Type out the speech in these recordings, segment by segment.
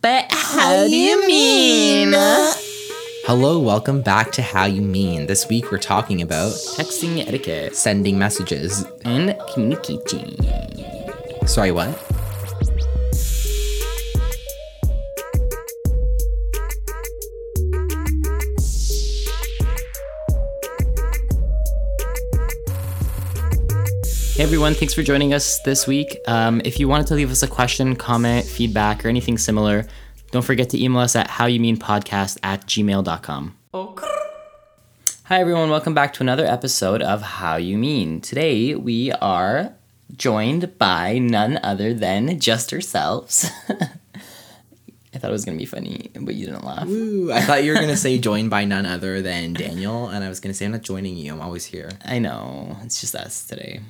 But how do you mean? Hello, welcome back to How You Mean. This week we're talking about Texting etiquette sending messages. and communicating. Sorry, what? Hey everyone, thanks for joining us this week. Um, if you wanted to leave us a question, comment, feedback, or anything similar, don't forget to email us at howyoumeanpodcast at gmail.com. Hi everyone, welcome back to another episode of How You Mean. Today we are joined by none other than just ourselves. I thought it was gonna be funny, but you didn't laugh. Ooh, I thought you were gonna say joined by none other than Daniel, and I was gonna say I'm not joining you. I'm always here. I know, it's just us today.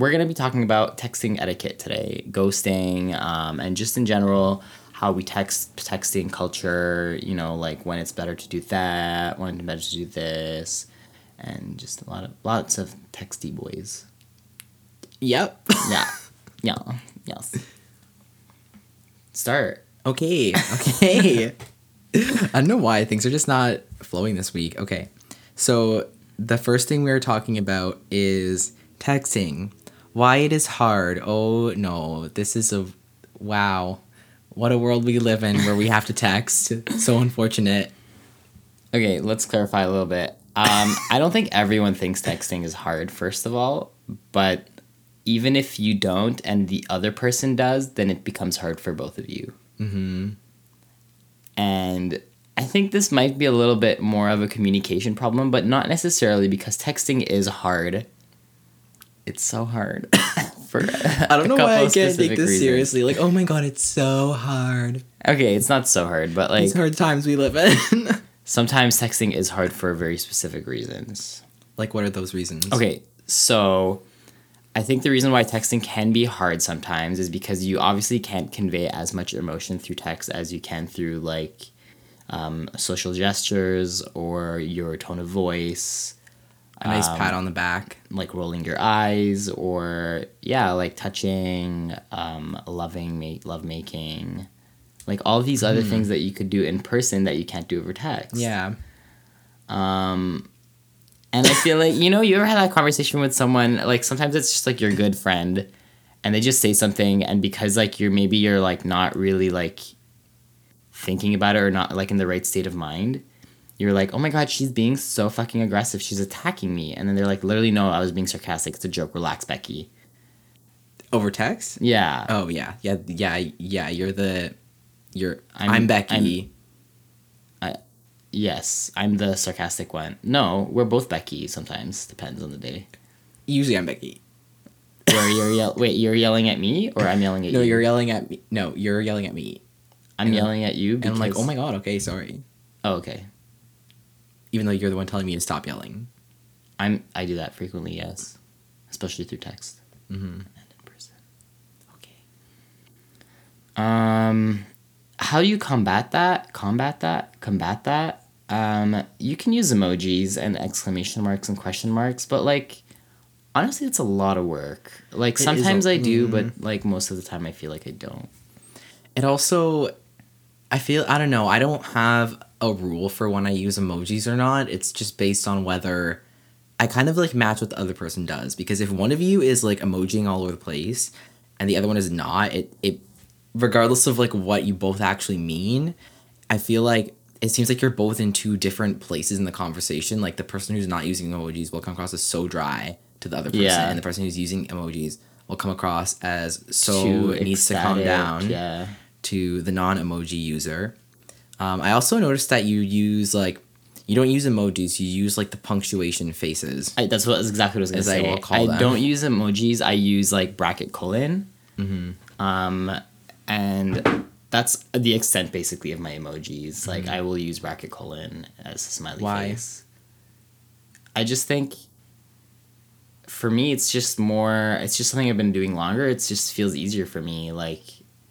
We're going to be talking about texting etiquette today, ghosting, um, and just in general, how we text, texting culture, you know, like when it's better to do that, when it's better to do this, and just a lot of, lots of texty boys. Yep. Yeah. yeah. Yes. Start. okay. Okay. I don't know why things are just not flowing this week. Okay. So the first thing we are talking about is texting. Why it is hard. Oh no, this is a wow. What a world we live in where we have to text. So unfortunate. Okay, let's clarify a little bit. Um, I don't think everyone thinks texting is hard, first of all, but even if you don't and the other person does, then it becomes hard for both of you. Mm-hmm. And I think this might be a little bit more of a communication problem, but not necessarily because texting is hard. It's so hard. for I don't know why I can't take this seriously. Like, oh my god, it's so hard. Okay, it's not so hard, but like These hard times we live in. sometimes texting is hard for very specific reasons. like, what are those reasons? Okay, so I think the reason why texting can be hard sometimes is because you obviously can't convey as much emotion through text as you can through like um, social gestures or your tone of voice, A nice Um, pat on the back. like rolling your eyes or yeah, like touching, um, loving, ma- love making, like all these other things that you could do in person that you can't do over text. Yeah. Um, and I feel like, you know, you ever had that conversation with someone, like sometimes it's just like your good friend and they just say something and because like you're maybe you're like not really like thinking about it or not like in the right state of mind, you're like, oh my god, she's being so fucking aggressive. She's attacking me. And then they're like, literally, no, I was being sarcastic. It's a joke. Relax, Becky. Over text? Yeah. Oh yeah, yeah, yeah, yeah. You're the, you're. I'm, I'm- Becky. Yes, I'm the sarcastic one. No, we're both Becky sometimes. Depends on the day. Usually I'm Becky. Where you're yell- wait, you're yelling at me or I'm yelling at No, you? you're yelling at me. No, you're yelling at me. I'm and- yelling at you And I'm like, oh my god, okay, sorry. Oh, okay. Even though you're the one telling me to stop yelling. I'm I do that frequently, yes. Especially through text. Mm-hmm. And in person. Okay. Um how do you combat that? Combat that? Combat that? Um you can use emojis and exclamation marks and question marks, but like honestly it's a lot of work. Like a- sometimes I do, mm. but like most of the time I feel like I don't. It also, I feel I don't know. I don't have a rule for when I use emojis or not. It's just based on whether I kind of like match what the other person does. Because if one of you is like emojiing all over the place, and the other one is not, it it regardless of like what you both actually mean, I feel like it seems like you're both in two different places in the conversation. Like the person who's not using emojis will come across as so dry to the other person, Yeah. and the person who's using emojis will come across as so Too needs to calm down Yeah. to the non-emoji user. Um, I also noticed that you use like you don't use emojis. You use like the punctuation faces. I, that's what that's exactly what I was gonna I say. I them. don't use emojis. I use like bracket colon. Mm-hmm. Um, and that's the extent basically of my emojis. Like I will use bracket colon as a smiley Mm-hmm. Why? face. I just think for me it's just more it's just something I've been doing longer. It just feels easier for me. Like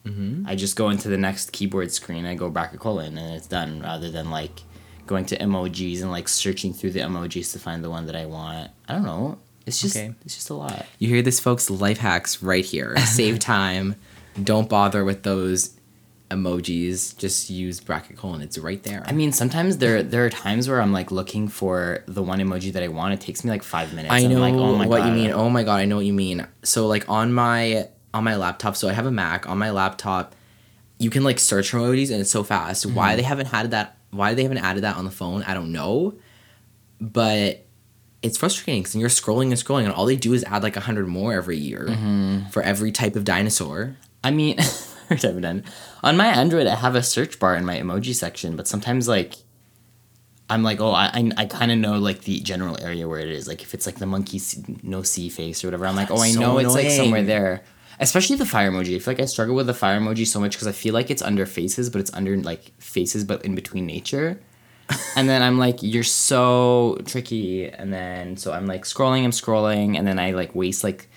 Mm-hmm. I just go into the next keyboard screen, I go bracket colon and it's done rather than like going to emojis and like searching through the emojis to find the one that I want. I don't know. It's just Okay. it's just a lot. You hear this, folks? Life hacks right here. Save time. Don't bother with those emojis, just use bracket colon. It's right there. I mean, sometimes there there are times where I'm like looking for the one emoji that I want. It takes me like five minutes. I know I'm like, oh my what god. you mean. Oh my god, I know what you mean. So like on my on my laptop, so I have a Mac on my laptop. You can like search for emojis and it's so fast. Mm-hmm. Why they haven't had that? Why they haven't added that on the phone? I don't know. But it's frustrating because you're scrolling and scrolling, and all they do is add like a hundred more every year Mm-hmm. for every type of dinosaur. I mean, where's that done? On my Android, I have a search bar in my emoji section, but sometimes like. I'm like, oh, I, I, I kind of know like the general area where it is. Like if it's like the monkey no see face or whatever, I'm like, oh, I So know it's like somewhere there. Especially the fire emoji. I feel like I struggle with the fire emoji so much because I feel like it's under faces, but it's under like faces, but in between nature. and then I'm like, you're so tricky. And then so I'm like scrolling, I'm scrolling, and then I like waste like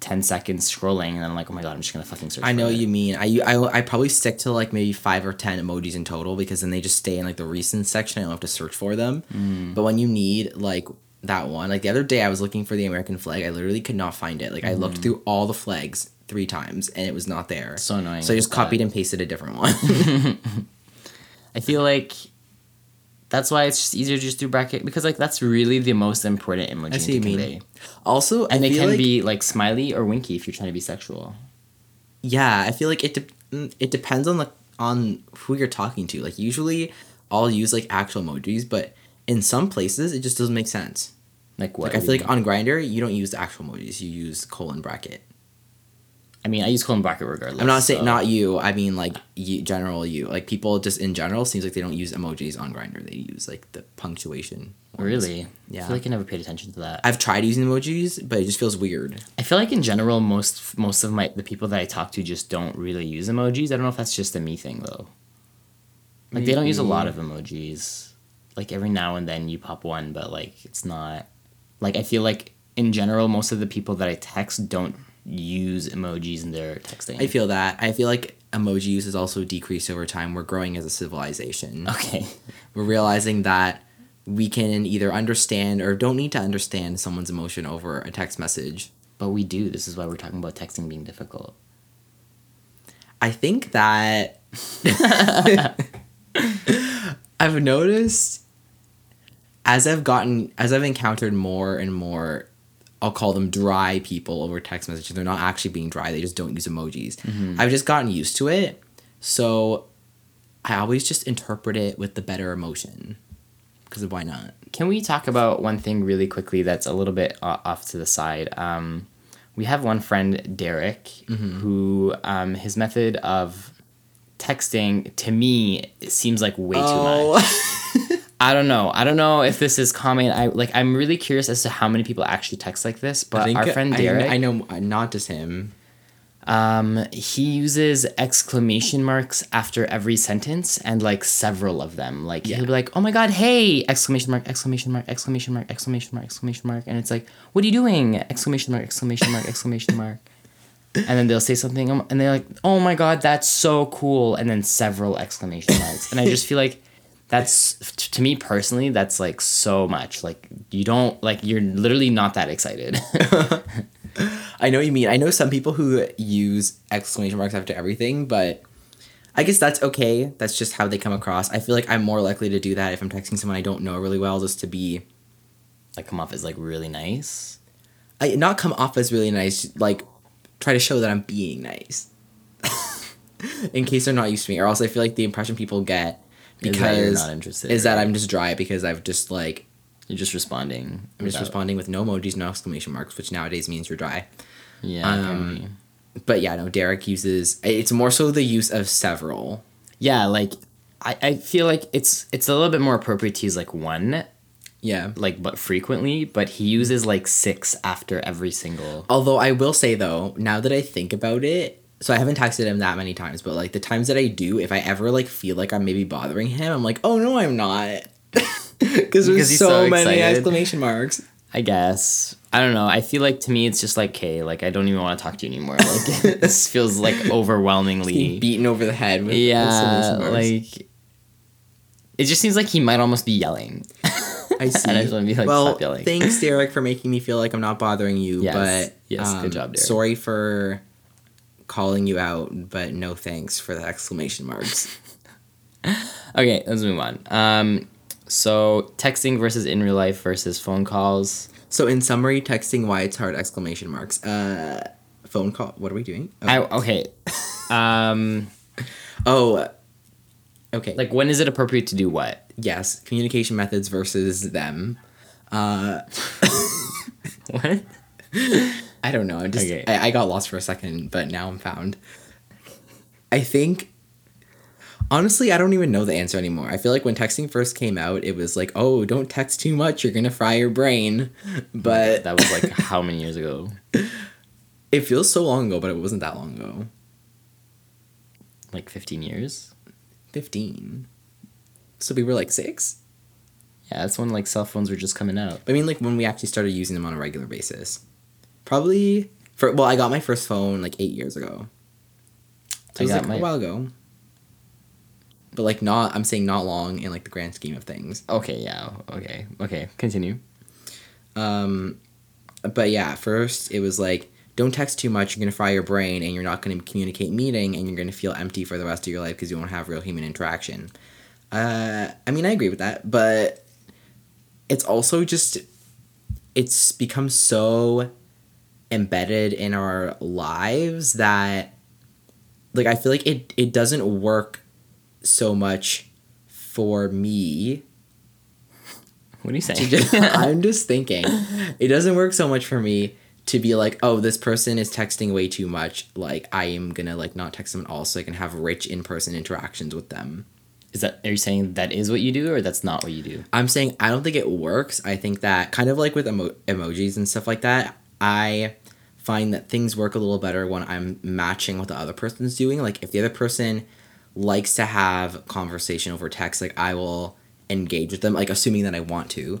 ten seconds scrolling, and then I'm like, oh my god, I'm just gonna fucking search. I know you mean. I, I I probably stick to like maybe five or ten emojis in total because then they just stay in like the recent section. I don't have to search for them. Mm. But when you need like that one, like the other day, I was looking for the American flag. I literally could not find it. Like I looked through all the flags three times and it was not there. Mm. So annoying So I just copied and pasted a different one. I feel like that's why it's just easier to just do bracket because like that's really the most important emoji I see to what you mean. convey. also, And I they feel can like, be like smiley or winky if you're trying to be sexual. yeah. I feel like it de- mm, it depends on the on who you're talking to. Like usually, I'll use like actual emojis, but in some places it just doesn't make sense. Like what? Like I feel like on Grindr, you don't use the actual emojis. You use colon bracket. I mean, I use colon bracket regardless. I'm not saying so- not you. I mean like you, general you. Like people just in general seems like they don't use emojis on Grindr. They use like the punctuation. ones. Really? Yeah. I feel like I never paid attention to that. I've tried using emojis, but it just feels weird. I feel like in general, most most of my the people that I talk to just don't really use emojis. I don't know if that's just a me thing though. Like they don't use a lot mm-hmm. of emojis. Like every now and then you pop one, but like it's not. Like I feel like in general, most of the people that I text don't use emojis in their texting. I feel that. I feel like emoji use has also decreased over time. We're growing as a civilization. okay. We're realizing that we can either understand or don't need to understand someone's emotion over a text message. But we do. This is why we're talking about texting being difficult. I think that I've noticed as I've gotten as I've encountered more and more I'll call them dry people over text messages. They're not actually being dry, they just don't use emojis. I've just gotten used to it. So I always just interpret it with the better emotion. Because why not? Can we talk about one thing really quickly that's a little bit off to the side? Um, we have one friend, Derek, who um, his method of texting to me it seems like way too much. I don't know. I don't know if this is common. I like. I'm really curious as to how many people actually text like this. But our friend I- Derek, I, know uh, not just him. um, he uses exclamation marks after every sentence and like several of them. Like Yeah. he'll be like, "Oh my god, hey!" exclamation mark, exclamation mark, exclamation mark, exclamation mark, exclamation mark, and it's like, "What are you doing?" exclamation mark, exclamation mark, exclamation mark. And then they'll say something, um, and they're like, "Oh my god, that's so cool!" And then several exclamation marks, and I just feel like that's to me personally, that's like so much. Like you don't like you're literally not that excited. I know what you mean. I know some people who use exclamation marks after everything, but I guess that's okay. That's just how they come across. I feel like I'm more likely to do that if I'm texting someone I don't know really well, just to be like come off as like really nice. I not come off as really nice, like try to show that I'm being nice. In case they're not used to me, or else I feel like the impression people get Is because that you're not interested, is that? I'm just dry because I've just like You're just responding. I'm just responding with no emojis, no exclamation marks, which nowadays means you're dry. Yeah. Um. But yeah, no, Derek uses it's more so the use of several. yeah. Like I, I feel like it's it's a little bit more appropriate to use like one Yeah. like but frequently, but he uses like six after every single. Although I will say though, now that I think about it, so I haven't texted him that many times, but like the times that I do, if I ever like feel like I'm maybe bothering him, I'm like, oh no, I'm not. Because there's so, so many exclamation marks. I guess I don't know. I feel like to me it's just like okay, like I don't even want to talk to you anymore. Like this feels like overwhelmingly. beaten over the head with Yeah, exclamation marks. like it just seems like he might almost be yelling. I see. and I just want to be like well, stop yelling. thanks, Derek, for making me feel like I'm not bothering you. Yes. But Yes, good um, job, Derek. Sorry for calling you out, but no thanks for the exclamation marks. Okay, let's move on. Um, so texting versus in real life versus phone calls. So in summary, texting why it's hard exclamation marks. Uh, phone call. What are we doing? Oh, I, okay. Um, oh okay. like when is it appropriate to do what? yes, communication methods versus them. Uh, What? I don't know. I just Okay. I, I got lost for a second, but now I'm found. I think honestly, I don't even know the answer anymore. I feel like when texting first came out, it was like, "Oh, don't text too much; you're gonna fry your brain." But That was like how many years ago? it feels so long ago, but it wasn't that long ago. Like fifteen years. Fifteen. So we were like six. Yeah, that's when like cell phones were just coming out. I mean, like when we actually started using them on a regular basis. Probably for well, I got my first phone like eight years ago. So I it was like my- a while ago. But like not, I'm saying not long in like the grand scheme of things. Okay, yeah, okay, okay. Continue. Um, but yeah, first it was like don't text too much. You're gonna fry your brain, and you're not gonna communicate meeting, and you're gonna feel empty for the rest of your life because you won't have real human interaction. Uh, I mean, I agree with that, but it's also just it's become so embedded in our lives that like I feel like it it doesn't work so much for me What are you saying? I'm just thinking, it doesn't work so much for me to be like, oh, this person is texting way too much. Like, I am gonna like not text them at all, so I can have rich in person interactions with them. is that are you saying that is what you do or that's not what you do? I'm saying I don't think it works. I think that kind of like with emo- emojis and stuff like that, I find that things work a little better when I'm matching what the other person's doing. Like if the other person likes to have conversation over text, like I will engage with them, like assuming that I want to.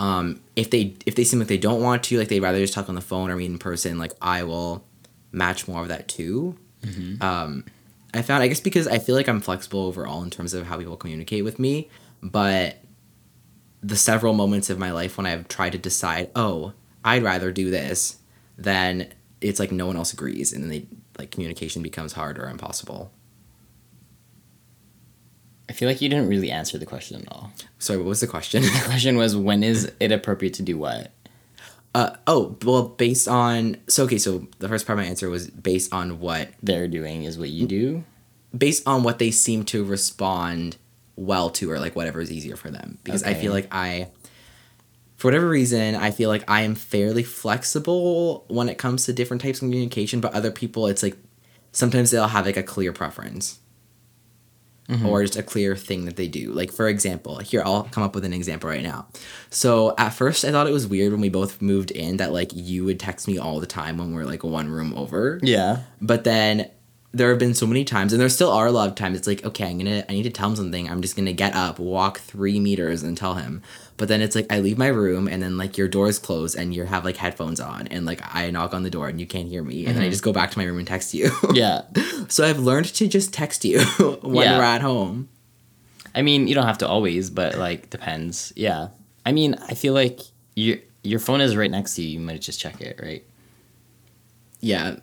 Um, if they if they seem like they don't want to, like they'd rather just talk on the phone or meet in person, like I will match more of that too. Um, I found I guess because I feel like I'm flexible overall in terms of how people communicate with me, but the several moments of my life when I've tried to decide, oh, I'd rather do this, then it's like no one else agrees, and then they like communication becomes hard or impossible. I feel like you didn't really answer the question at all. Sorry, what was the question? The question was when is it appropriate to do what? uh, oh, well, based on so okay, so the first part of my answer was based on what They're doing is what you do. based on what they seem to respond well to or like whatever is easier for them because i feel like i for whatever reason i feel like i am fairly flexible when it comes to different types of communication but other people it's like sometimes they'll have like a clear preference Mm-hmm. or just a clear thing that they do like for example here i'll come up with an example right now so at first i thought it was weird when we both moved in that like you would text me all the time when we're like one room over Yeah. but then there have been so many times, and there still are a lot of times. It's like, okay, I'm gonna, I need to tell him something. I'm just gonna get up, walk three meters, and tell him. But then it's like I leave my room, and then like your door is closed, and you have like headphones on, and like I knock on the door, and you can't hear me, and then I mm-hmm. just go back to my room and text you. Yeah. so I've learned to just text you when Yeah. we're at home. I mean, you don't have to always, but like depends. Yeah. I mean, I feel like your your phone is right next to you. You might just check it, right? Yeah.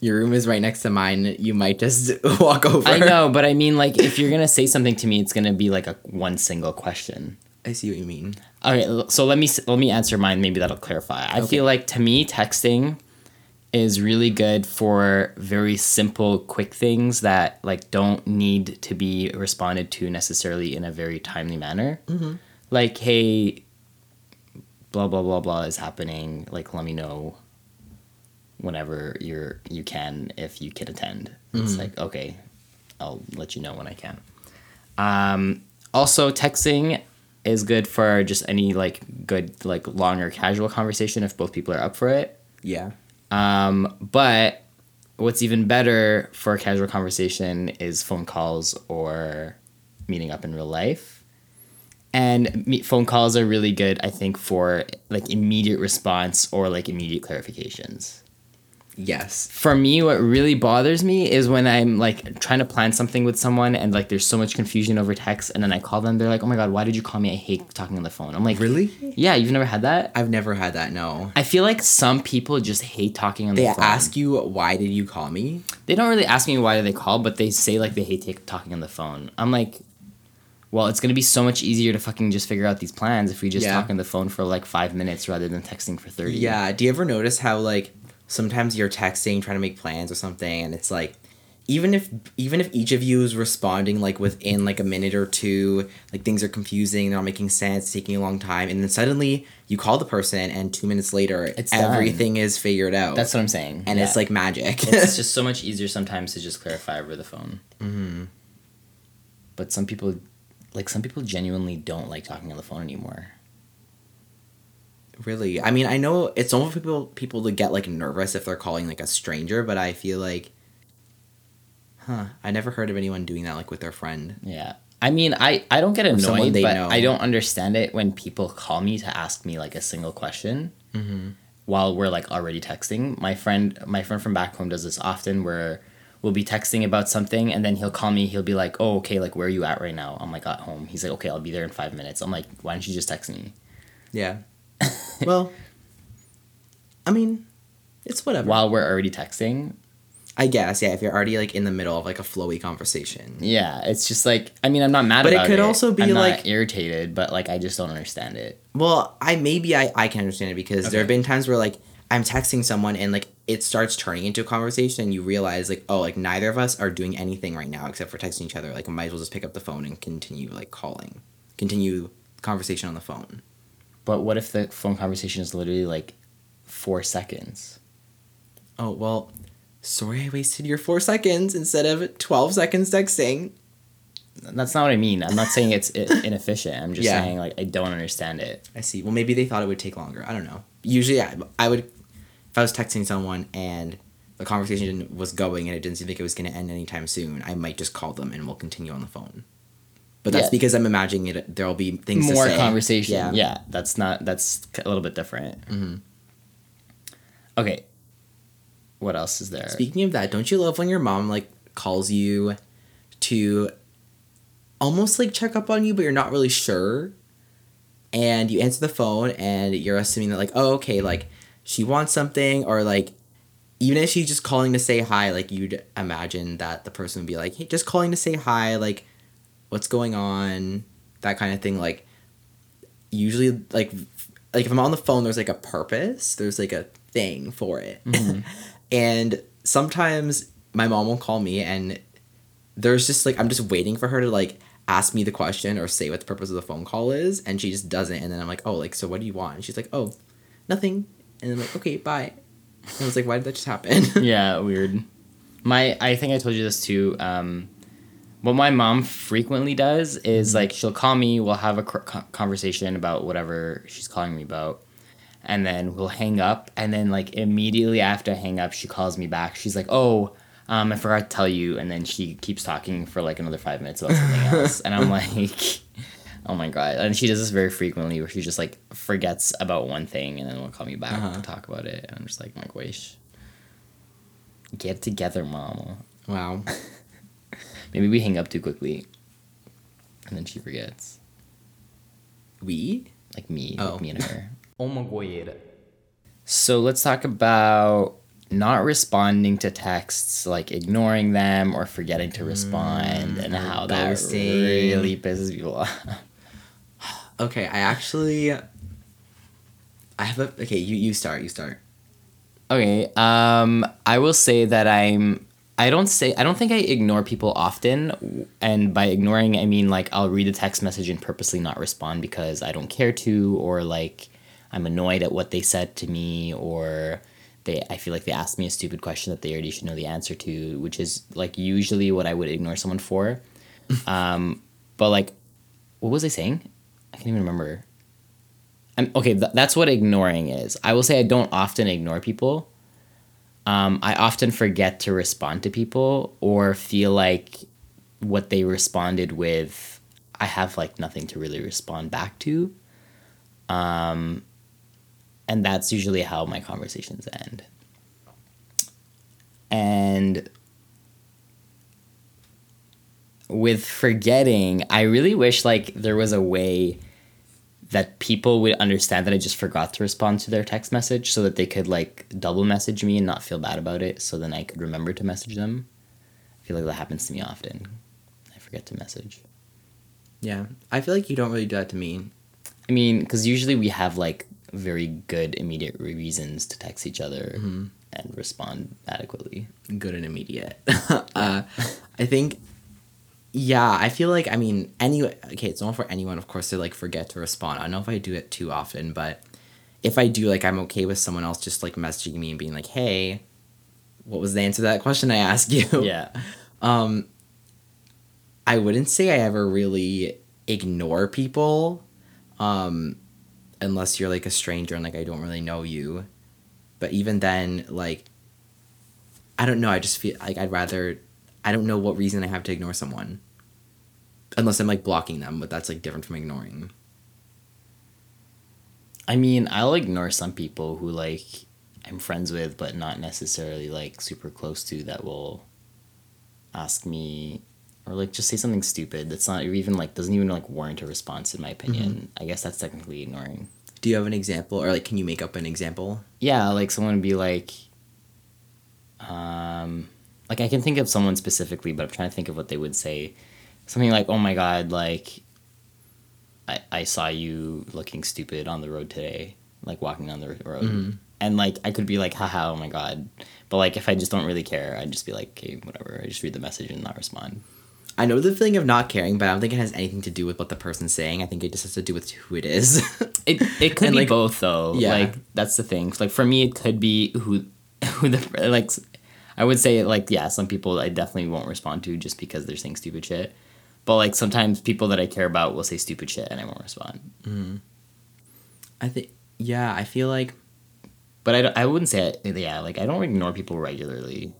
Your room is right next to mine. You might just walk over. I know, but I mean, like, if you're gonna say something to me, it's gonna be like a one single question. I see what you mean. Okay, so let me let me answer mine. Maybe that'll clarify. I Okay. feel like to me, texting is really good for very simple, quick things that like don't need to be responded to necessarily in a very timely manner. Mm-hmm. Like, hey, blah blah blah blah is happening. Like, let me know whenever you're you can if you can attend. It's like okay, I'll let you know when I can. Um, also, texting is good for just any like good like longer casual conversation if both people are up for it. Yeah. Um, but what's even better for a casual conversation is phone calls or meeting up in real life. And me- phone calls are really good, I think, for like immediate response or like immediate clarifications. Yes. For me, what really bothers me is when I'm like trying to plan something with someone and like there's so much confusion over text, and then I call them. They're like, "Oh my god, why did you call me? I hate talking on the phone." I'm like, Really? Yeah, you've never had that. I've never had that. No. I feel like some people just hate talking on They the phone. They ask you why did you call me? They don't really ask me why do they call, but they say like they hate take, talking on the phone. I'm like, well, it's gonna be so much easier to fucking just figure out these plans if we just Yeah. talk on the phone for like five minutes rather than texting for thirty. Yeah. Do you ever notice how like sometimes you're texting trying to make plans or something, and it's like even if even if each of you is responding like within like a minute or two, like things are confusing, they're not making sense, taking a long time, and then suddenly you call the person, and two minutes later, It's done. everything is figured out. That's what I'm saying. and Yeah. it's like magic. it's just so much easier sometimes to just clarify over the phone. hmm But some people, like some people, genuinely don't like talking on the phone anymore. Really, I mean, I know it's normal for people people to get like nervous if they're calling like a stranger, but I feel like, huh? I never heard of anyone doing that like with their friend. Yeah. I mean, I, I don't get annoyed, they but know. I don't understand it when people call me to ask me like a single question Mm-hmm. while we're like already texting. My friend, my friend from back home does this often where we'll be texting about something and then he'll call me. He'll be like, "Oh, okay, like where are you at right now?" I'm like, "At home." He's like, "Okay, I'll be there in five minutes." I'm like, "Why don't you just text me?" Yeah. well, I mean, it's whatever. While we're already texting, I guess yeah. If you're already like in the middle of like a flowy conversation. yeah, it's just like I mean, I'm not mad But it about it. could also be, I'm not like- irritated, but like I just don't understand it. Well, I maybe I I can understand it because there have been times where like I'm texting someone and like it starts turning into a conversation and you realize like oh like neither of us are doing anything right now except for texting each other like we might as well just pick up the phone and continue like calling continue conversation on the phone But what if the phone conversation is literally like four seconds? oh well sorry i wasted your four seconds instead of 12 seconds texting That's not what I mean. I'm not saying it's inefficient. I'm just Yeah. saying like I don't understand it. i see well maybe they thought it would take longer i don't know usually i, I would if i was texting someone and the conversation was going and it didn't seem like it was going to end anytime soon i might just call them and we'll continue on the phone but that's Yeah. because i'm imagining it there'll be things More to say. conversation. yeah, Yeah. that's not. That's a little bit different. Mhm. Okay. What else is there? Speaking of that, don't you love when your mom like calls you to almost like check up on you, but you're not really sure? And you answer the phone and you're assuming that like, oh okay, like she wants something or like even if she's just calling to say hi, like you'd imagine that the person would be like, Hey, just calling to say hi, like what's going on? That kind of thing. Like usually like like if I'm on the phone there's like a purpose, there's like a thing for it. Mhm. and sometimes my mom will call me and there's just like I'm just waiting for her to like ask me the question or say what the purpose of the phone call is and she just doesn't and then I'm like, "Oh, like so what do you want?" And she's like, "Oh, nothing." And I'm like, "Okay, bye." And I was like, "Why did that just happen?" yeah, weird. My I think I told you this too. Um, what my mom frequently does is like she'll call me. We'll have a conversation about whatever she's calling me about, and then we'll hang up. And then like immediately after I hang up, she calls me back. She's like, "Oh, um, I forgot to tell you," and then she keeps talking for like another five minutes about something else, and I'm like. Oh my god! And she does this very frequently, where she just like forgets about one thing, and then will call me back Uh-huh. to talk about it. And I'm just like, my gosh, get together, mama. wow. Maybe we hang up too quickly, and then she forgets. We? Like me, Oh. like me and her. Oh my god. So let's talk about not responding to texts, like ignoring them or forgetting to respond, and how that ghosting. really pisses people off. Okay, I actually I have a Okay, you you start, you start. Okay, um, I will say that I'm. I don't say I don't think I ignore people often, and by ignoring I mean like I'll read a text message and purposely not respond because I don't care to, or like I'm annoyed at what they said to me, or they I feel like they asked me a stupid question that they already should know the answer to, which is like usually what I would ignore someone for. um, but like, what was I saying? I can't even remember. I'm, okay, th- that's what ignoring is. I will say I don't often ignore people. Um, I often forget to respond to people or feel like what they responded with, I have like nothing to really respond back to. Um, and that's usually how my conversations end. And with forgetting, I really wish like there was a way that people would understand that I just forgot to respond to their text message so that they could like double message me and not feel bad about it so then I could remember to message them. I feel like that happens to me often. I forget to message. Yeah. I feel like you don't really do that to me. I mean, because usually we have like very good immediate reasons to text each other Mm-hmm. and respond adequately. good and immediate. uh, I think, yeah, I feel like I mean, any okay, it's not for anyone, of course, to like forget to respond. I don't know if I do it too often, but if I do, like, I'm okay with someone else just like messaging me and being like, "Hey, what was the answer to that question I asked you?" Yeah. Um, I wouldn't say I ever really ignore people, um, unless you're like a stranger and like I don't really know you. But even then, like, I don't know. I just feel like I'd rather. I don't know what reason I have to ignore someone. Unless I'm like blocking them, but that's like different from ignoring. I mean, I'll ignore some people who like I'm friends with, but not necessarily like super close to that will ask me or like just say something stupid that's not even like doesn't even like warrant a response in my opinion. I guess that's technically ignoring. Do you have an example, or like, can you make up an example? Yeah, like someone would be like, um, like I can think of someone specifically, but I'm trying to think of what they would say. Something like, "Oh my god, like, I I saw you looking stupid on the road today, like walking down the road." Mm-hmm. And like I could be like, haha, oh my god. But like if I just don't really care, I'd just be like, okay, whatever. I just read the message and not respond. I know the feeling of not caring, but I don't think it has anything to do with what the person's saying. I think it just has to do with who it is. It it could And, be like- both though. Yeah. Like that's the thing. Like for me, it could be who who the like. I would say like yeah, some people I definitely won't respond to just because they're saying stupid shit. But like sometimes people that I care about will say stupid shit and I won't respond. Mm-hmm. I think, yeah, I feel like But I, don't- I wouldn't say it, yeah like I don't ignore people regularly.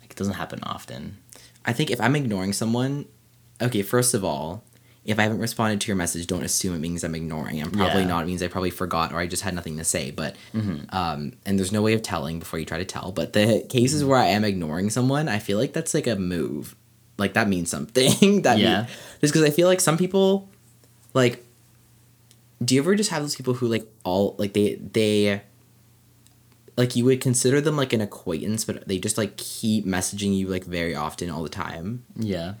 Like it doesn't happen often. I think if I'm ignoring someone, okay, first of all, if I haven't responded to your message, don't assume it means I'm ignoring. I'm probably Yeah. not. It means I probably forgot or I just had nothing to say. But um, and there's no way of telling before you try to tell. But the cases where I am ignoring someone, I feel like that's like a move. Like that means something. that Yeah. mean- just because I feel like some people, like, do you ever just have those people who like all like they they like you would consider them like an acquaintance, but they just like keep messaging you like very often all the time. Yeah.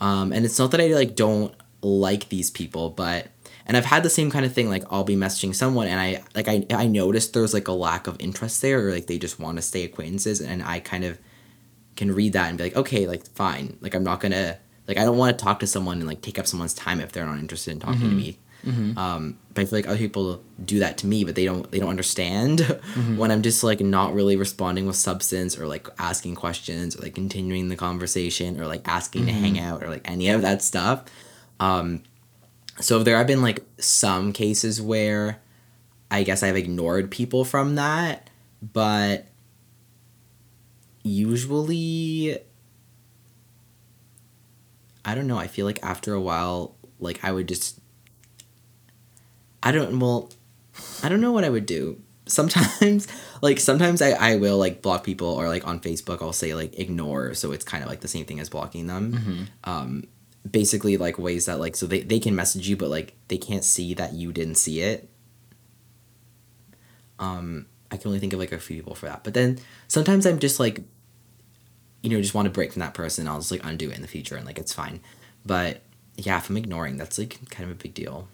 Um, and it's not that I like don't like these people, but and I've had the same kind of thing. Like I'll be messaging someone, and I like I I noticed there's like a lack of interest there, or like they just want to stay acquaintances, and I kind of can read that and be like, okay, like fine, like I'm not gonna like I don't want to talk to someone and like take up someone's time if they're not interested in talking to mm-hmm. me. Mm-hmm. Um, but I feel like other people do that to me, but they don't they don't understand mm-hmm. when I'm just like not really responding with substance or like asking questions or like continuing the conversation or like asking to hang out or like any of that stuff. Um, so there have been like some cases where I guess I've ignored people from that, but usually I don't know, I feel like after a while like I would just I don't well I don't know what I would do. Sometimes like sometimes I, I will like block people or like on Facebook I'll say like ignore so it's kind of like the same thing as blocking them. Um basically like ways that like so they, they can message you but like they can't see that you didn't see it. Um I can only think of like a few people for that. But then sometimes I'm just like you know, just want to break from that person, I'll just like undo it in the future and like it's fine. But yeah, if I'm ignoring, that's like kind of a big deal.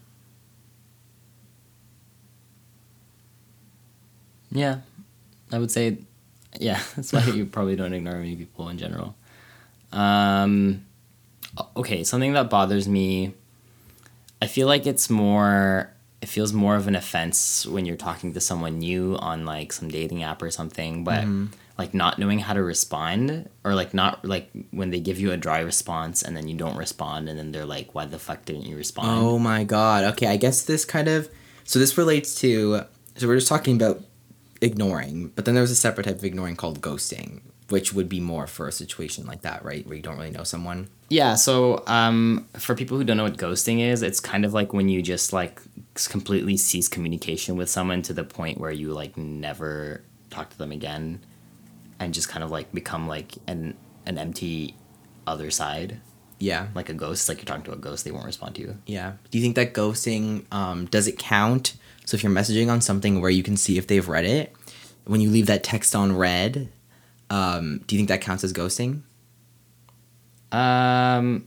Yeah, I would say, yeah, that's why you probably don't ignore many people in general. Um, okay, something that bothers me, I feel like it's more, it feels more of an offense when you're talking to someone new on like some dating app or something, but mm-hmm. like not knowing how to respond or like not like when they give you a dry response and then you don't respond and then they're like, why the fuck didn't you respond? Oh my god. Okay, I guess this kind of so this relates to so we're just talking about ignoring, but then there's a separate type of ignoring called ghosting, which would be more for a situation like that, right? Where you don't really know someone. Yeah, so um, for people who don't know what ghosting is, it's kind of like when you just like completely cease communication with someone to the point where you like never talk to them again. and just kind of like become like an an empty other side, Yeah. like a ghost. Like you're talking to a ghost, they won't respond to you. Yeah. Do you think that ghosting um, does it count? So if you're messaging on something where you can see if they've read it, when you leave that text on read, um, do you think that counts as ghosting? Um,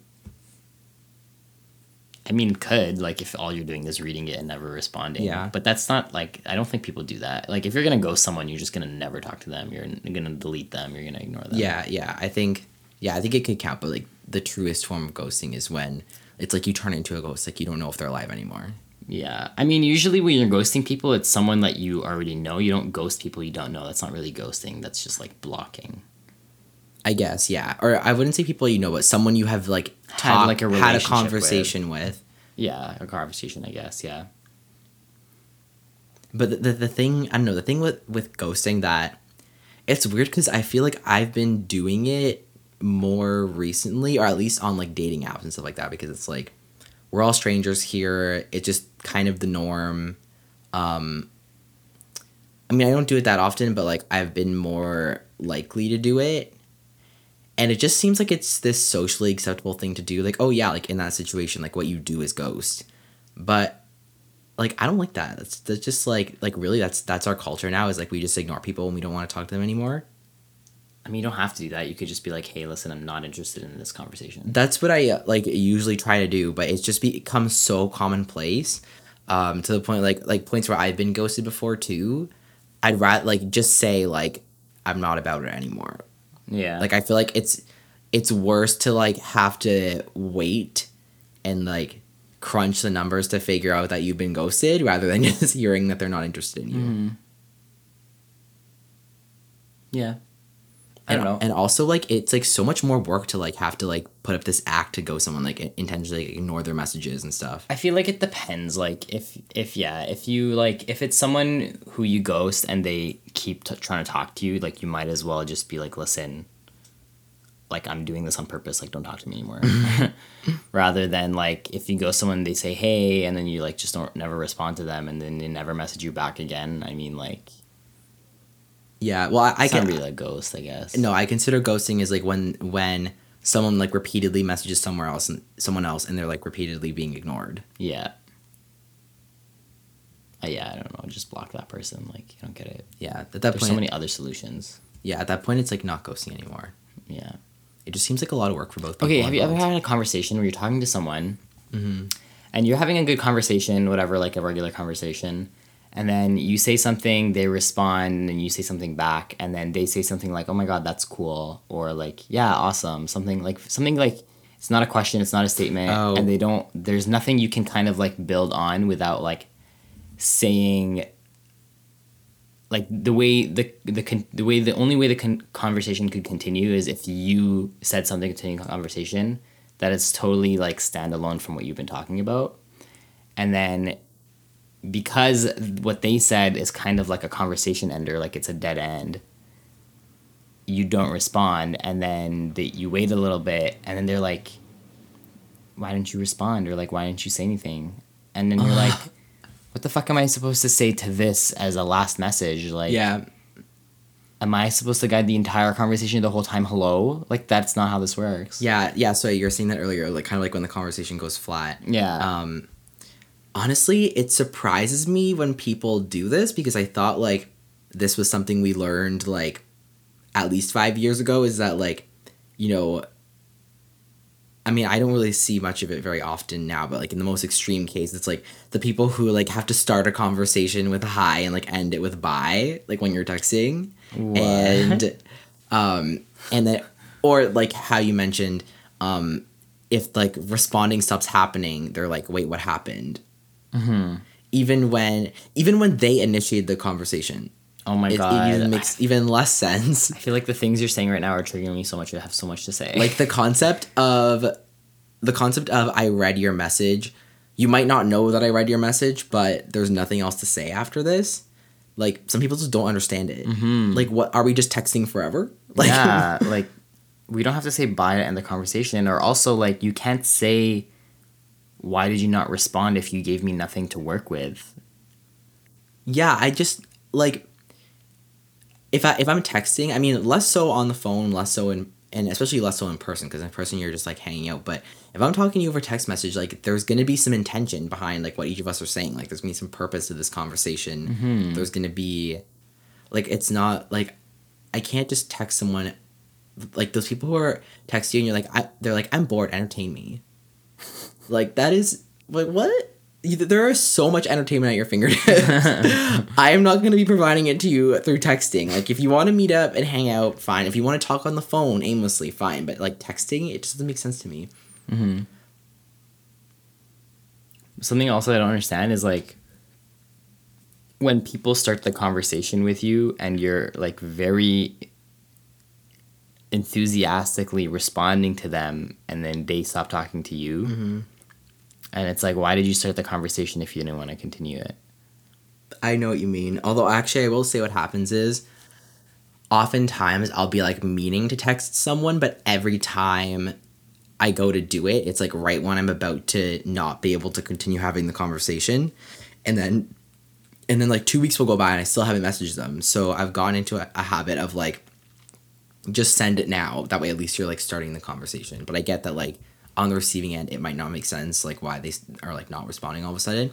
I mean, could like if all you're doing is reading it and never responding. Yeah. But that's not like I don't think people do that. Like if you're gonna ghost someone, you're just gonna never talk to them. You're, gonna delete them. You're gonna ignore them. Yeah, yeah. I think yeah, I think it could count, but like the truest form of ghosting is when it's like you turn into a ghost, like you don't know if they're alive anymore. Yeah. I mean, usually when you're ghosting people, it's someone that you already know. You don't ghost people you don't know. That's not really ghosting. That's just like blocking. I guess, yeah. Or I wouldn't say people you know, but someone you have like Had, like, a had a conversation with. Yeah, a conversation, I guess. Yeah. But the, the, the thing, I don't know, the thing with, with ghosting that it's weird because I feel like I've been doing it more recently, or at least on like dating apps and stuff like that, because it's like we're all strangers here. It just kind of the norm. Um, I mean, I don't do it that often, but like I've been more likely to do it. And it just seems like it's this socially acceptable thing to do. Like, oh yeah, like in that situation, like what you do is ghost. But like I don't like that. That's that's just like like really that's that's our culture now is like we just ignore people and we don't want to talk to them anymore. I mean, you don't have to do that. You could just be like, hey, listen, I'm not interested in this conversation. That's what I uh, like usually try to do, but it's just become so commonplace um to the point like like points where I've been ghosted before too. I'd rather like just say like I'm not about it anymore. Yeah. Like I feel like it's it's worse to like have to wait and like crunch the numbers to figure out that you've been ghosted rather than just hearing that they're not interested in you. Mhm. Yeah. I and, don't know. And also like it's like so much more work to like have to like put up this act to go someone like intentionally ignore their messages and stuff. I feel like it depends. Like if if yeah, if you like if it's someone who you ghost and they keep t- trying to talk to you, like you might as well just be like, listen, like I'm doing this on purpose. Like don't talk to me anymore. Rather than like if you ghost someone, they say hey, and then you like just don't never respond to them, and then they never message you back again. I mean like Yeah, well I, I can really a ghost, I guess. no, I consider ghosting is like when when someone like repeatedly messages somewhere else and someone else and they're like repeatedly being ignored. Yeah. Uh, yeah, I don't know. Just block that person. Like you don't get it. Yeah, at that There's point so many other solutions. Yeah, at that point it's like not ghosting anymore. Yeah. It just seems like a lot of work for both people. Okay, have you ever had a conversation where you're talking to someone Mhm. and you're having a good conversation, whatever, like a regular conversation, and then you say something, they respond, and you say something back, and then they say something like, "Oh my god, that's cool," or like, "Yeah, awesome," something like something like it's not a question, it's not a statement, Oh. and they don't. There's nothing you can kind of like build on without like saying like the way the the con- the way the only way the con- conversation could continue is if you said something the conversation that it's totally like standalone from what you've been talking about and then because what they said is kind of like a conversation ender like it's a dead end. You don't respond and then they, you wait a little bit and then they're like why didn't you respond? or like why didn't you say anything? And then you're like what the fuck am i supposed to say to this as a last message? Like Yeah. am i supposed to guide the entire conversation the whole time hello? Like that's not how this works. Yeah, yeah, so you're saying that earlier, like kind of like when the conversation goes flat. yeah. Um honestly, it surprises me when people do this because I thought like this was something we learned like at least 5 years ago is that like you know I mean, I don't really see much of it very often now, but like in the most extreme case, it's like the people who like have to start a conversation with hi and like end it with bye, like when you're texting. What? And um and then or like how you mentioned um if like responding stops happening, they're like, "Wait, what happened?" Mm-hmm. Even when even when they initiate the conversation, oh my it, god it even makes even less sense. i feel like the things you're saying right now are triggering me so much i have so much to say like the concept of the concept of I read your message. You might not know that I read your message, but there's nothing else to say after this. Like some people just don't understand it. Mhm. Like, what are we just texting forever? Like, yeah like we don't have to say bye to end the conversation or also like you can't say why did you not respond if you gave me nothing to work with yeah. I just like. if I if I'm texting, I mean less so on the phone, less so in and especially less so in person because in person you're just like hanging out. But if I'm talking to you over text message, like there's gonna be some intention behind like what each of us are saying. Like there's gonna be some purpose to this conversation. Mm-hmm. There's gonna be like it's not like I can't just text someone like those people who are text you and you're like I, they're like I'm bored, entertain me. like that is like what? There is so much entertainment at your fingertips. I am not going to be providing it to you through texting. Like if you want to meet up and hang out, fine. If you want to talk on the phone aimlessly, fine. But like texting, it just doesn't make sense to me. Mm-hmm. Something also I don't understand is like when people start the conversation with you and you're like very enthusiastically responding to them and then they stop talking to you. Mm-hmm. And it's like, why did you start the conversation if you didn't want to continue it? I know what you mean. Although actually, I will say what happens is, oftentimes I'll be like meaning to text someone, but every time I go to do it, it's like right when I'm about to not be able to continue having the conversation, and then, and then like two weeks will go by and I still haven't messaged them. So I've gone into a, a habit of like, just send it now. That way, at least you're like starting the conversation. But I get that like on the receiving end, it might not make sense like why they are like not responding all of a sudden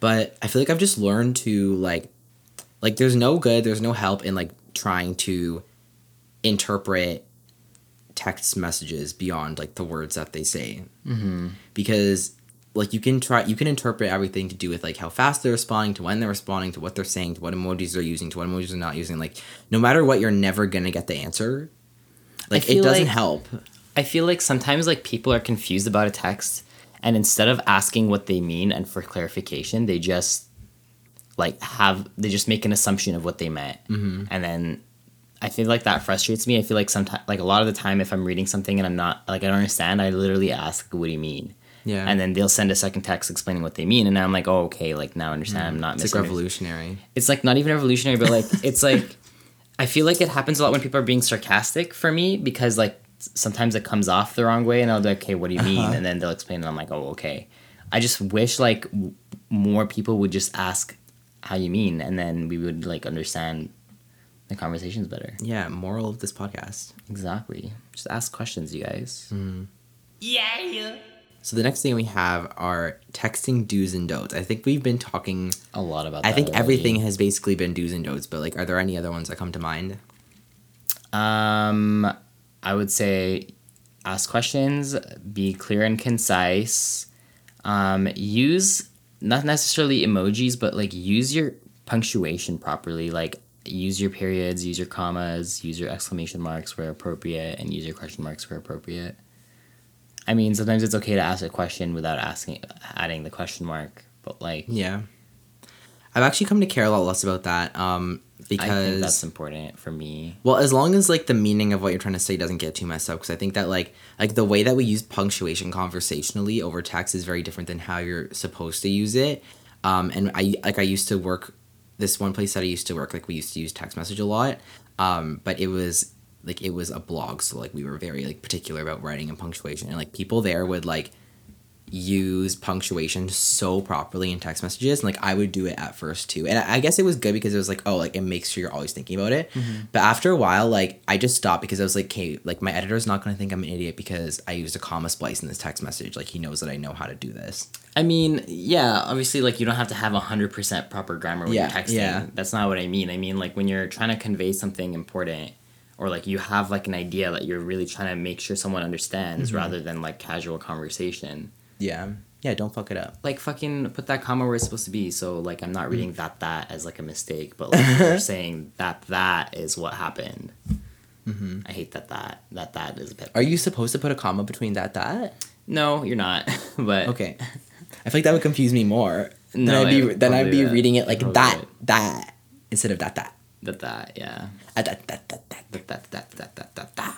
but I feel like I've just learned to like like there's no good, there's no help in like trying to interpret text messages beyond like the words that they say. Mm-hmm. Because like you can try you can interpret everything to do with like how fast they're responding to when they're responding to what they're saying to what emojis they're using to what emojis they're not using like no matter what you're never gonna get the answer like it doesn't like- help I feel like sometimes like people are confused about a text and instead of asking what they mean and for clarification, they just like have they just make an assumption of what they meant. Mm-hmm. And then I feel like that frustrates me. I feel like sometimes like a lot of the time if I'm reading something and I'm not like I don't understand, I literally ask what do you mean? yeah And then they'll send a second text explaining what they mean and I'm like, "Oh, okay, like now I understand. I'm not it's like revolutionary it's like not even revolutionary, but like it's like I feel like it happens a lot when people are being sarcastic for me because like sometimes it comes off the wrong way and I'll be like, okay, what do you mean? And then they'll explain and I'm like, oh, okay. I just wish like w- more people would just ask how you mean and then we would like understand the conversations better. yeah moral of this podcast Exactly. Just ask questions, you guys. Yeah. So the next thing we have are texting do's and don'ts. I think we've been talking. A lot about. I that think already. everything has basically been do's and don'ts. But like, are there any other ones that come to mind? Um, I would say ask questions, be clear and concise. Um, use not necessarily emojis, but like use your punctuation properly. Like use your periods, use your commas, use your exclamation marks where appropriate, and use your question marks where appropriate. I mean, sometimes it's okay to ask a question without asking adding the question mark, but like Yeah, I've actually come to care a lot less about that. Um, because that's important for me. well, as long as like the meaning of what you're trying to say doesn't get too messed up. Because I think that like like the way that we use punctuation conversationally over text is very different than how you're supposed to use it. Um, and I like I used to work this one place that I used to work like we used to use text message a lot. Um, but it was like it was a blog, so like we were very like particular about writing and punctuation, and like people there would like use punctuation so properly in text messages and like i would do it at first too and i I guess it was good because it was like oh like it makes sure you're always thinking about it but after a while like i just stopped because i was like okay like my editor's not going to think i'm an idiot because i used a comma splice in this text message like he knows that i know how to do this I mean, yeah, obviously, like you don't have to have hundred percent proper grammar when Yeah, you're texting. yeah. That's not what I mean. I mean, like when you're trying to convey something important, or like you have like an idea that you're really trying to make sure someone understands, Mm-hmm. rather than like casual conversation. Yeah yeah don't fuck it up Like fucking put that comma where it's supposed to be. So like I'm not reading that that as like a mistake, but like you're saying that that is what happened. Mm-hmm. I hate that that that that is a pet. are you supposed to put a comma between that that No, you're not. but okay i feel like that would confuse me more then No, i'd be then i'd be would. reading it like Probably that would. that instead of that that that that yeah. Ah, that that that that That that that that that that that.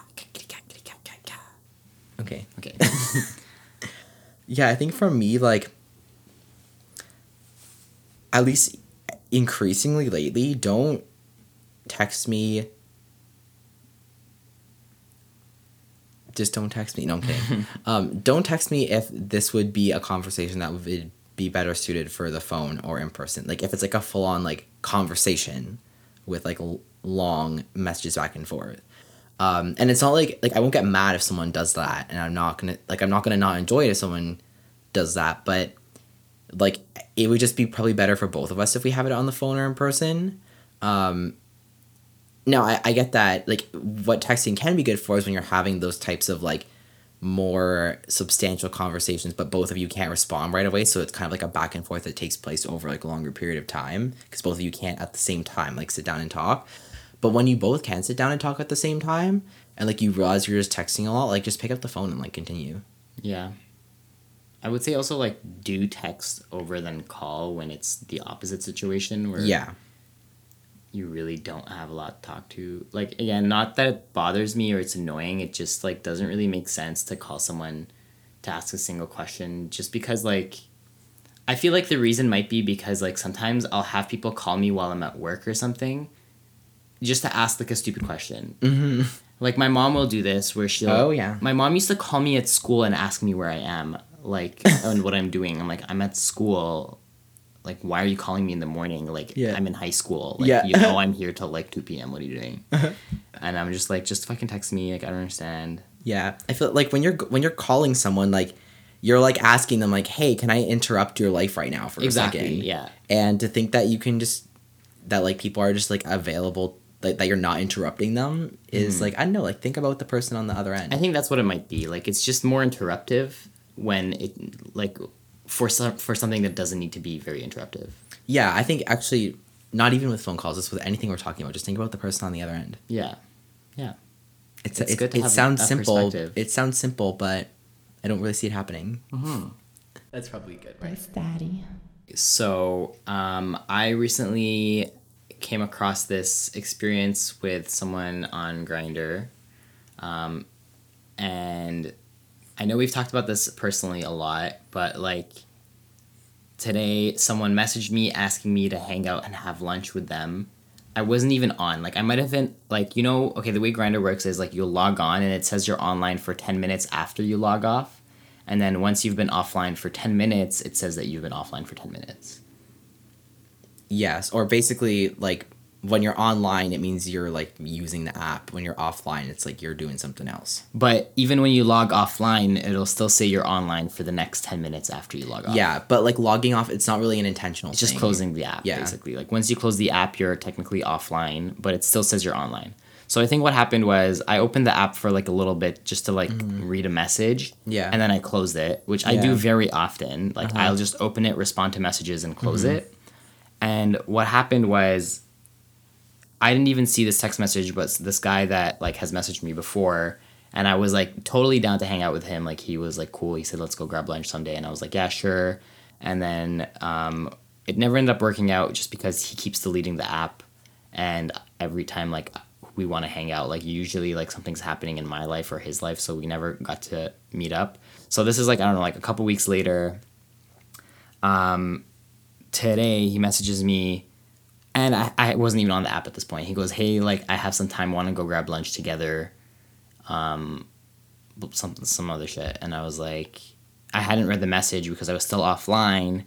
okay Okay. Yeah, I think for me, like, at least increasingly lately, don't text me. Just don't text me. No, I'm kidding. um, don't text me if this would be a conversation that would be better suited for the phone or in person. Like, if it's like a full on like conversation, with like l- long messages back and forth. Um, and it's not like like I won't get mad if someone does that, and I'm not gonna like I'm not gonna not enjoy it if someone does that, but like it would just be probably better for both of us if we have it on the phone or in person. Um, no, I, I get that. Like what texting can be good for is when you're having those types of like more substantial conversations, but both of you can't respond right away. So it's kind of like a back and forth that takes place over like a longer period of time because both of you can't at the same time like sit down and talk. But when you both can sit down and talk at the same time and like you realize you're just texting a lot, like just pick up the phone and like continue. Yeah. I would say also like do text over than call when it's the opposite situation where Yeah. you really don't have a lot to talk to. Like again, not that it bothers me or it's annoying, it just like doesn't really make sense to call someone to ask a single question just because like I feel like the reason might be because like sometimes I'll have people call me while I'm at work or something just to ask like a stupid question. Mm-hmm. Like my mom will do this where she'll Oh, yeah. My mom used to call me at school and ask me where I am, like and what I'm doing. I'm like, I'm at school. Like, why are you calling me in the morning? Like, Yeah. I'm in high school. Like, Yeah. you know I'm here till like two PM. What are you doing? and I'm just like, just fucking text me. Like, I don't understand. Yeah, I feel like when you're when you're calling someone, like you're like asking them, like, "Hey, can I interrupt your life right now for a second? Yeah. And to think that you can just that like people are just like available, like that you're not interrupting them is like I don't know, like think about the person on the other end. I think that's what it might be. Like, it's just more interruptive when it like for some for something that doesn't need to be very interruptive. yeah, I think actually not even with phone calls, just with anything we're talking about, just think about the person on the other end. Yeah. Yeah. It's, It's it, good to it have sounds that simple. It sounds simple, but I don't really see it happening. That's probably good, right? Yes, Daddy. So, um, I recently came across this experience with someone on Grindr, um, and I know we've talked about this personally a lot, but like today, someone messaged me asking me to hang out and have lunch with them. I wasn't even on. Like, I might have been like, you know, okay, the way Grindr works is like you'll log on and it says you're online for ten minutes after you log off. And then once you've been offline for 10 minutes, it says that you've been offline for 10 minutes. Yes, or basically like when you're online, it means you're like using the app. When you're offline, it's like you're doing something else. But even when you log offline, it'll still say you're online for the next 10 minutes after you log off. Yeah, but like logging off, it's not really an intentional. It's just closing the app, Yeah. basically. Like once you close the app, you're technically offline, but it still says you're online. So I think what happened was I opened the app for like a little bit just to like read a message. Yeah. And then I closed it, which I Yeah. Uh-huh. do very often. Like I'll just open it, respond to messages, and close Mm-hmm. it. And what happened was I didn't even see this text message, but this guy that like has messaged me before, and I was like totally down to hang out with him. Like he was like cool. He said let's go grab lunch someday, and I was like yeah sure. And then um, it never ended up working out just because he keeps deleting the app, and every time like we want to hang out, like usually like something's happening in my life or his life, so we never got to meet up. So this is like I don't know like a couple weeks later. Um, today he messages me and I, I wasn't even on the app at this point. He goes, "Hey, like I have some time. Want to go grab lunch together?" Um, some some other shit, and I was like, I hadn't read the message because I was still offline,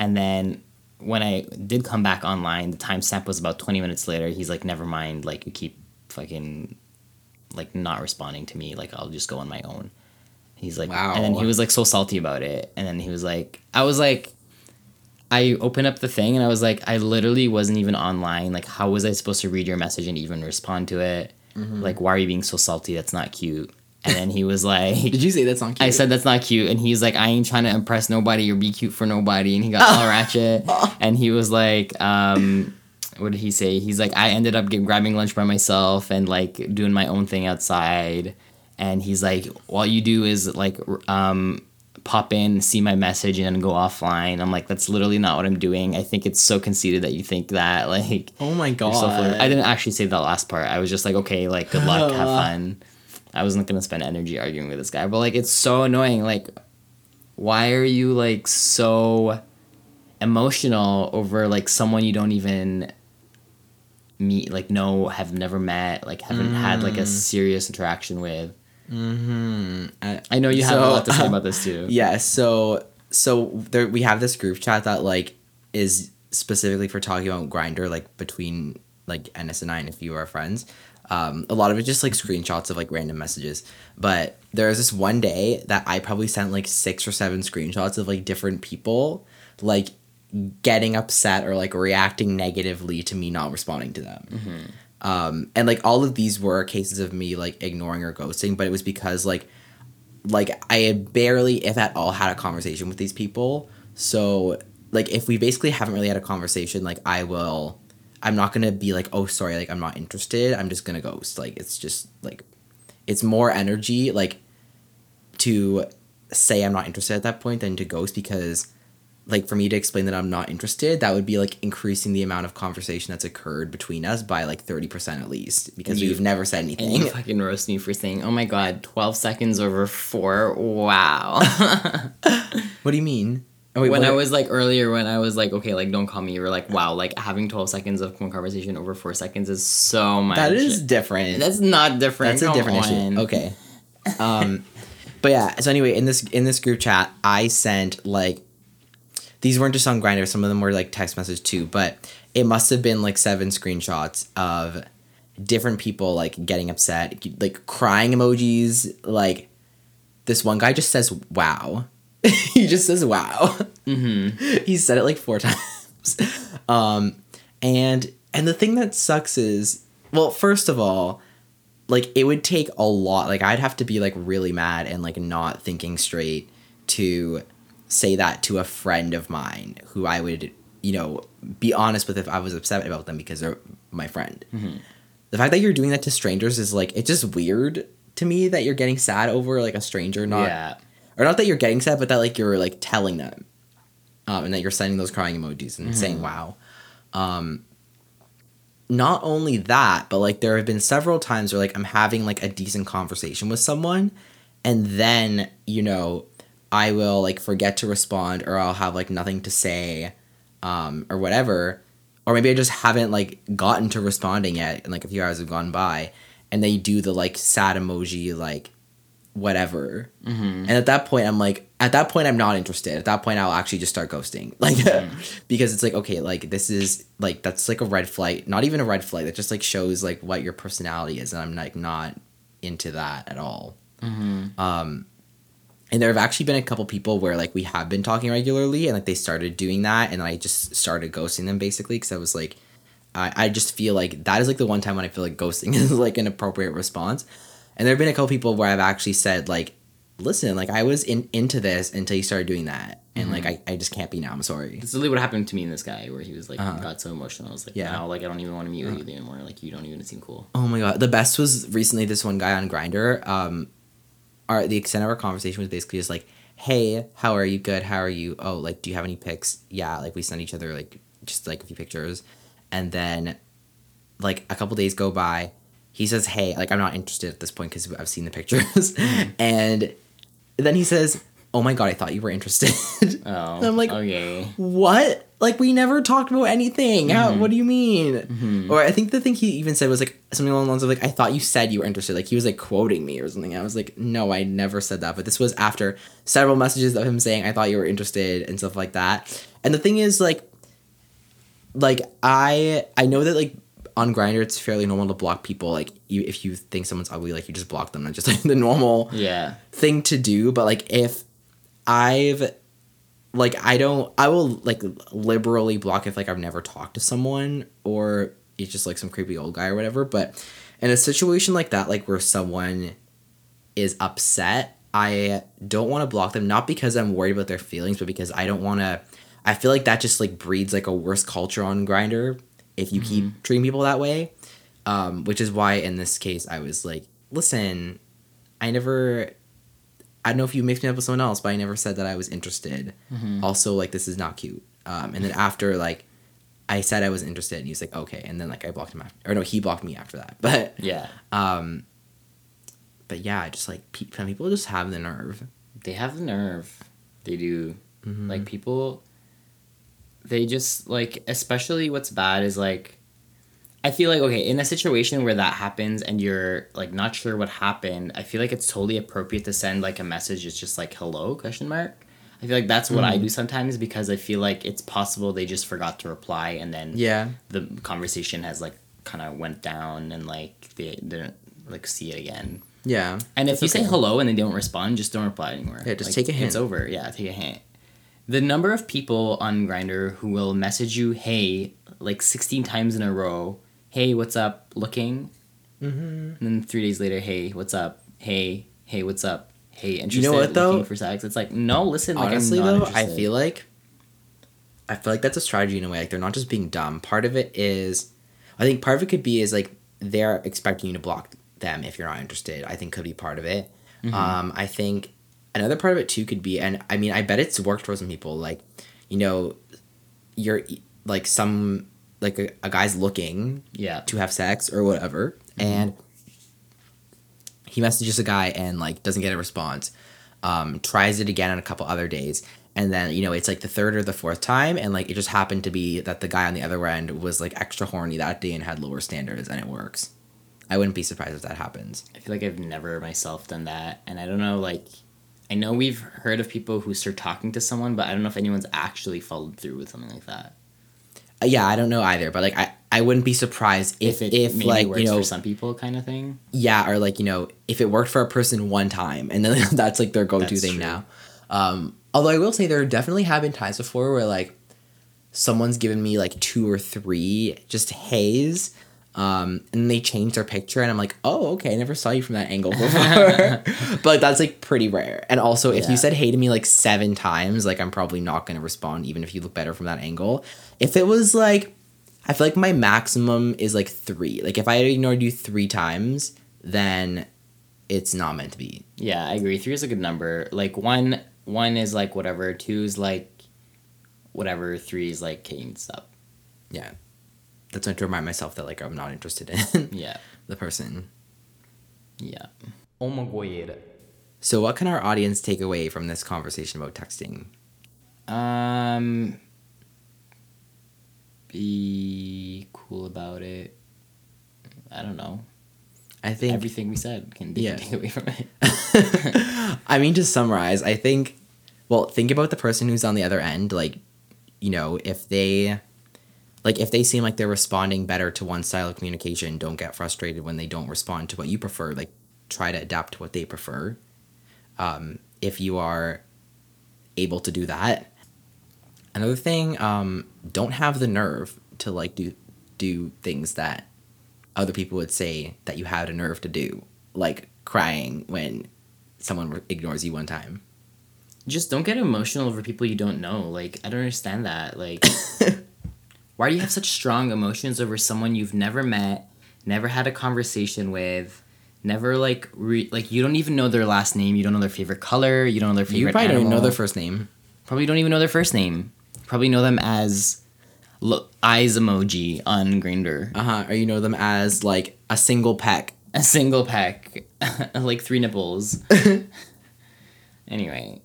and then when I did come back online, the timestamp was about twenty minutes later. He's like, "Never mind. Like you keep fucking like not responding to me. Like I'll just go on my own." He's like, and then he was like so salty about it, and then he was like, I was like. I opened up the thing and I was like, I literally wasn't even online. Like, how was I supposed to read your message and even respond to it? Like, why are you being so salty? That's not cute. And then he was like, Did you say that's not cute? I said that's not cute, and he's like, I ain't trying to impress nobody or be cute for nobody, and he got all ratchet, and he was like, um, what did he say? He's like, I ended up get, grabbing lunch by myself and like doing my own thing outside, and he's like, all you do is like, um, pop in, see my message, and then go offline. I'm like, that's literally not what I'm doing. I think it's so conceited that you think that, like, Oh my god. so. I didn't actually say that last part. I was just like, okay, like good luck, have fun. I wasn't gonna spend energy arguing with this guy, but like it's so annoying. Like, why are you like so emotional over like someone you don't even meet, like know, have never met, like haven't had like a mm. serious interaction with? Mm-hmm. I, I know you have a lot to say about this too. yeah. So so there we have this group chat that like is specifically for talking about Grindr like between like Ennis and I and a few of our friends. Um, a lot of it just like screenshots of like random messages. But there was this one day that I probably sent like six or seven screenshots of like different people like getting upset or like reacting negatively to me not responding to them. Um, and like all of these were cases of me like ignoring or ghosting, but it was because like like I had barely, if at all, had a conversation with these people. So like if we basically haven't really had a conversation, like I will I'm not gonna be like, oh sorry, like I'm not interested. I'm just gonna ghost. Like it's just like it's more energy like to say I'm not interested at that point than to ghost because like for me to explain that I'm not interested, that would be like increasing the amount of conversation that's occurred between us by like thirty percent at least because You- we've never said anything. And you fucking roast me for saying, "Oh my god, twelve seconds over four. Wow." what do you mean? Oh, wait, when what- I was like earlier, when I was like, "Okay, like don't call me," you were like, "Wow, like having twelve seconds of conversation over four seconds is so much." that is different. That's not different. That's a different on. issue. Okay. Um, but yeah. So anyway, in this in this group chat, I sent like these weren't just on Grindr. Some of them were like text message too. But it must have been like seven screenshots of different people like getting upset, like crying emojis. Like this one guy just says "wow." he just says "wow." Mm-hmm. he said it like four times. Um, and and the thing that sucks is, well, first of all, like it would take a lot. Like I'd have to be like really mad and like not thinking straight to say that to a friend of mine who I would, you know, be honest with if I was upset about them because they're my friend. The fact that you're doing that to strangers is like it's just weird to me that you're getting sad over like a stranger, not yeah. or not that you're getting sad, but that like you're like telling them, um, and that you're sending those crying emojis and saying wow. Um, not only that, but like there have been several times where like I'm having like a decent conversation with someone, and then you know I will like forget to respond or I'll have like nothing to say, um, or whatever, or maybe I just haven't like gotten to responding yet, and like a few hours have gone by, and they do the like sad emoji like whatever. Mm-hmm. And at that point, I'm like, at that point, I'm not interested. At that point, I'll actually just start ghosting. Like, because it's like, okay, like, this is, like, that's like a red flag. Not even a red flag. That just, like, shows, like, what your personality is. And I'm, like, not into that at all. Mm-hmm. Um, and there have actually been a couple people where, like, we have been talking regularly and, like, they started doing that. And I just started ghosting them, basically, because I was like, I, I just feel like that is, like, the one time when I feel like ghosting is, like, an appropriate response. And there have been a couple people where I've actually said, like, listen, like I was in into this until you started doing that. And like I, I just can't be now. I'm sorry. That's literally what happened to me and this guy, where he was like, Uh-huh. got so emotional. I was like, Yeah. Uh-huh. now, like, I don't even want to meet with you anymore. Like, you don't even seem cool. Oh my god. The best was recently this one guy on Grindr. Um our the extent of our conversation was basically just like, Hey, how are you? Good, how are you? Oh, like do you have any pics? Yeah, like we sent each other like just like a few pictures. And then like a couple days go by, he says, Hey, like I'm not interested at this point because I've seen the pictures. Mm. and then he says, Oh my god, I thought you were interested. Oh, I'm like, okay. what? Like we never talked about anything. How? Mm-hmm. What do you mean? Mm-hmm. Or I think the thing he even said was like something along the lines of like, I thought you said you were interested. Like he was like quoting me or something. I was like, no, I never said that. But this was after several messages of him saying I thought you were interested and stuff like that. And the thing is like, like I I know that like on Grindr it's fairly normal to block people. Like you, if you think someone's ugly, like you just block them. That's just like the normal Yeah. thing to do but like if i've like i don't i will like liberally block if like i've never talked to someone or it's just like some creepy old guy or whatever but in a situation like that like where someone is upset i don't want to block them not because i'm worried about their feelings but because i don't want to i feel like that just like breeds like a worse culture on Grindr if you keep treating people that way um, which is why in this case i was like listen I never. I don't know if you mixed me up with someone else, but I never said that I was interested. Also, like this is not cute. Um, and then after like, I said I was interested, and he was like, okay, and then like I blocked him after, or no, he blocked me after that. But Yeah. um, but yeah, just like pe- some people just have the nerve. They have the nerve. They do. Mm-hmm. Like, people, they just, like, especially what's bad is, like, I feel like, okay, in a situation where that happens and you're, like, not sure what happened, I feel like it's totally appropriate to send, like, a message It's just, like, hello, question mark. I feel like that's what Mm. I do sometimes because I feel like it's possible they just forgot to reply and then Yeah. the conversation has like kind of went down and like they didn't like see it again. Yeah. And if you say hello and they don't respond, just don't reply anymore. Yeah, just Like, take a hint. It's over. Yeah, take a hint. The number of people on Grindr who will message you, "Hey," like sixteen times in a row. Hey, what's up? Looking. Mm-hmm. And then three days later, hey, what's up? Hey, hey, what's up? Hey, interested? what, though? Looking for sex? It's like no, listen. Like, Honestly, though, I feel like I feel like that's a strategy in a way. Like they're not just being dumb. Part of it is, I think part of it could be is like they're expecting you to block them if you're not interested. I think could be part of it. Mm-hmm. Um, I think another part of it too could be, and I mean, I bet it's worked for some people. Like, you know, you're like some like a, a guy's looking yeah. to have sex or whatever, and he messages a guy and like doesn't get a response. Um, tries it again on a couple other days, and then you know it's like the third or the fourth time, and like it just happened to be that the guy on the other end was like extra horny that day and had lower standards, and it works. I wouldn't be surprised if that happens. I feel like I've never myself done that, and I don't know. Like, I know we've heard of people who start talking to someone, but I don't know if anyone's actually followed through with something like that. Yeah, I don't know either, but like I, I wouldn't be surprised if If if, it maybe like works you know for some people, kind of thing. yeah or like you know if it worked for a person one time and then that's like their go-to That's thing true. now um although i will say there definitely have been times before where like someone's given me like two or three just haze um and they change their picture and i'm like oh okay i never saw you from that angle before but that's like pretty rare and also if Yeah. you said hey to me like seven times like i'm probably not going to respond even if you look better from that angle if it was like I feel like my maximum is like three. Like if I ignored you three times, then it's not meant to be. Yeah, I agree. Three is a good number. Like one, one is like whatever. Two is like whatever. Three is like okay, stop. Yeah. That's meant to remind myself that like I'm not interested in Yeah, the person. yeah. Oh my god. So what can our audience take away from this conversation about texting? Um, be cool about it. I don't know. I think Everything we said can be Yeah. take away from it. I mean to summarize, I think well, think about the person who's on the other end like you know, if they like if they seem like they're responding better to one style of communication, don't get frustrated when they don't respond to what you prefer. Like try to adapt to what they prefer. Um, if you are able to do that. Another thing, um, don't have the nerve to like do do things that other people would say that you had a nerve to do, like crying when someone ignores you one time. Just don't get emotional over people you don't know. Like I don't understand that. Like why do you have such strong emotions over someone you've never met, never had a conversation with, never like re- like you don't even know their last name, you don't know their favorite color, you don't know their favorite You probably don't know their first name. Probably don't even know their first name. Probably know them as lo- eyes emoji on Grindr. Uh huh. Or you know them as like a single peck. A single peck, like three nipples. anyway,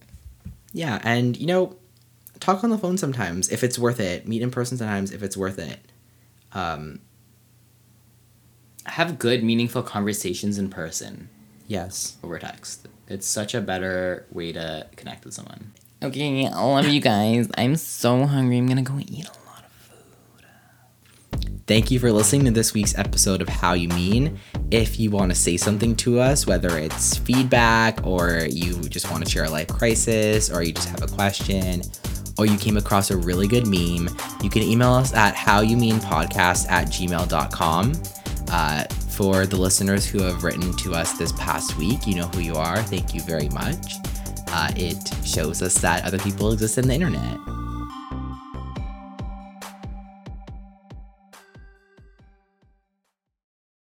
Yeah, and you know, talk on the phone sometimes if it's worth it. Meet in person sometimes if it's worth it. Um, have good, meaningful conversations in person yes. over text. It's such a better way to connect with someone. Okay, I love you guys. I'm so hungry. I'm gonna go eat a lot of food. Thank you for listening to this week's episode of How You Mean. If you want to say something to us, whether it's feedback or you just want to share a life crisis or you just have a question or you came across a really good meme, you can email us at howyoumeanpodcast at gmail.com. Uh, for the listeners who have written to us this past week, you know who you are. Thank you very much. Uh, it shows us that other people exist in the internet.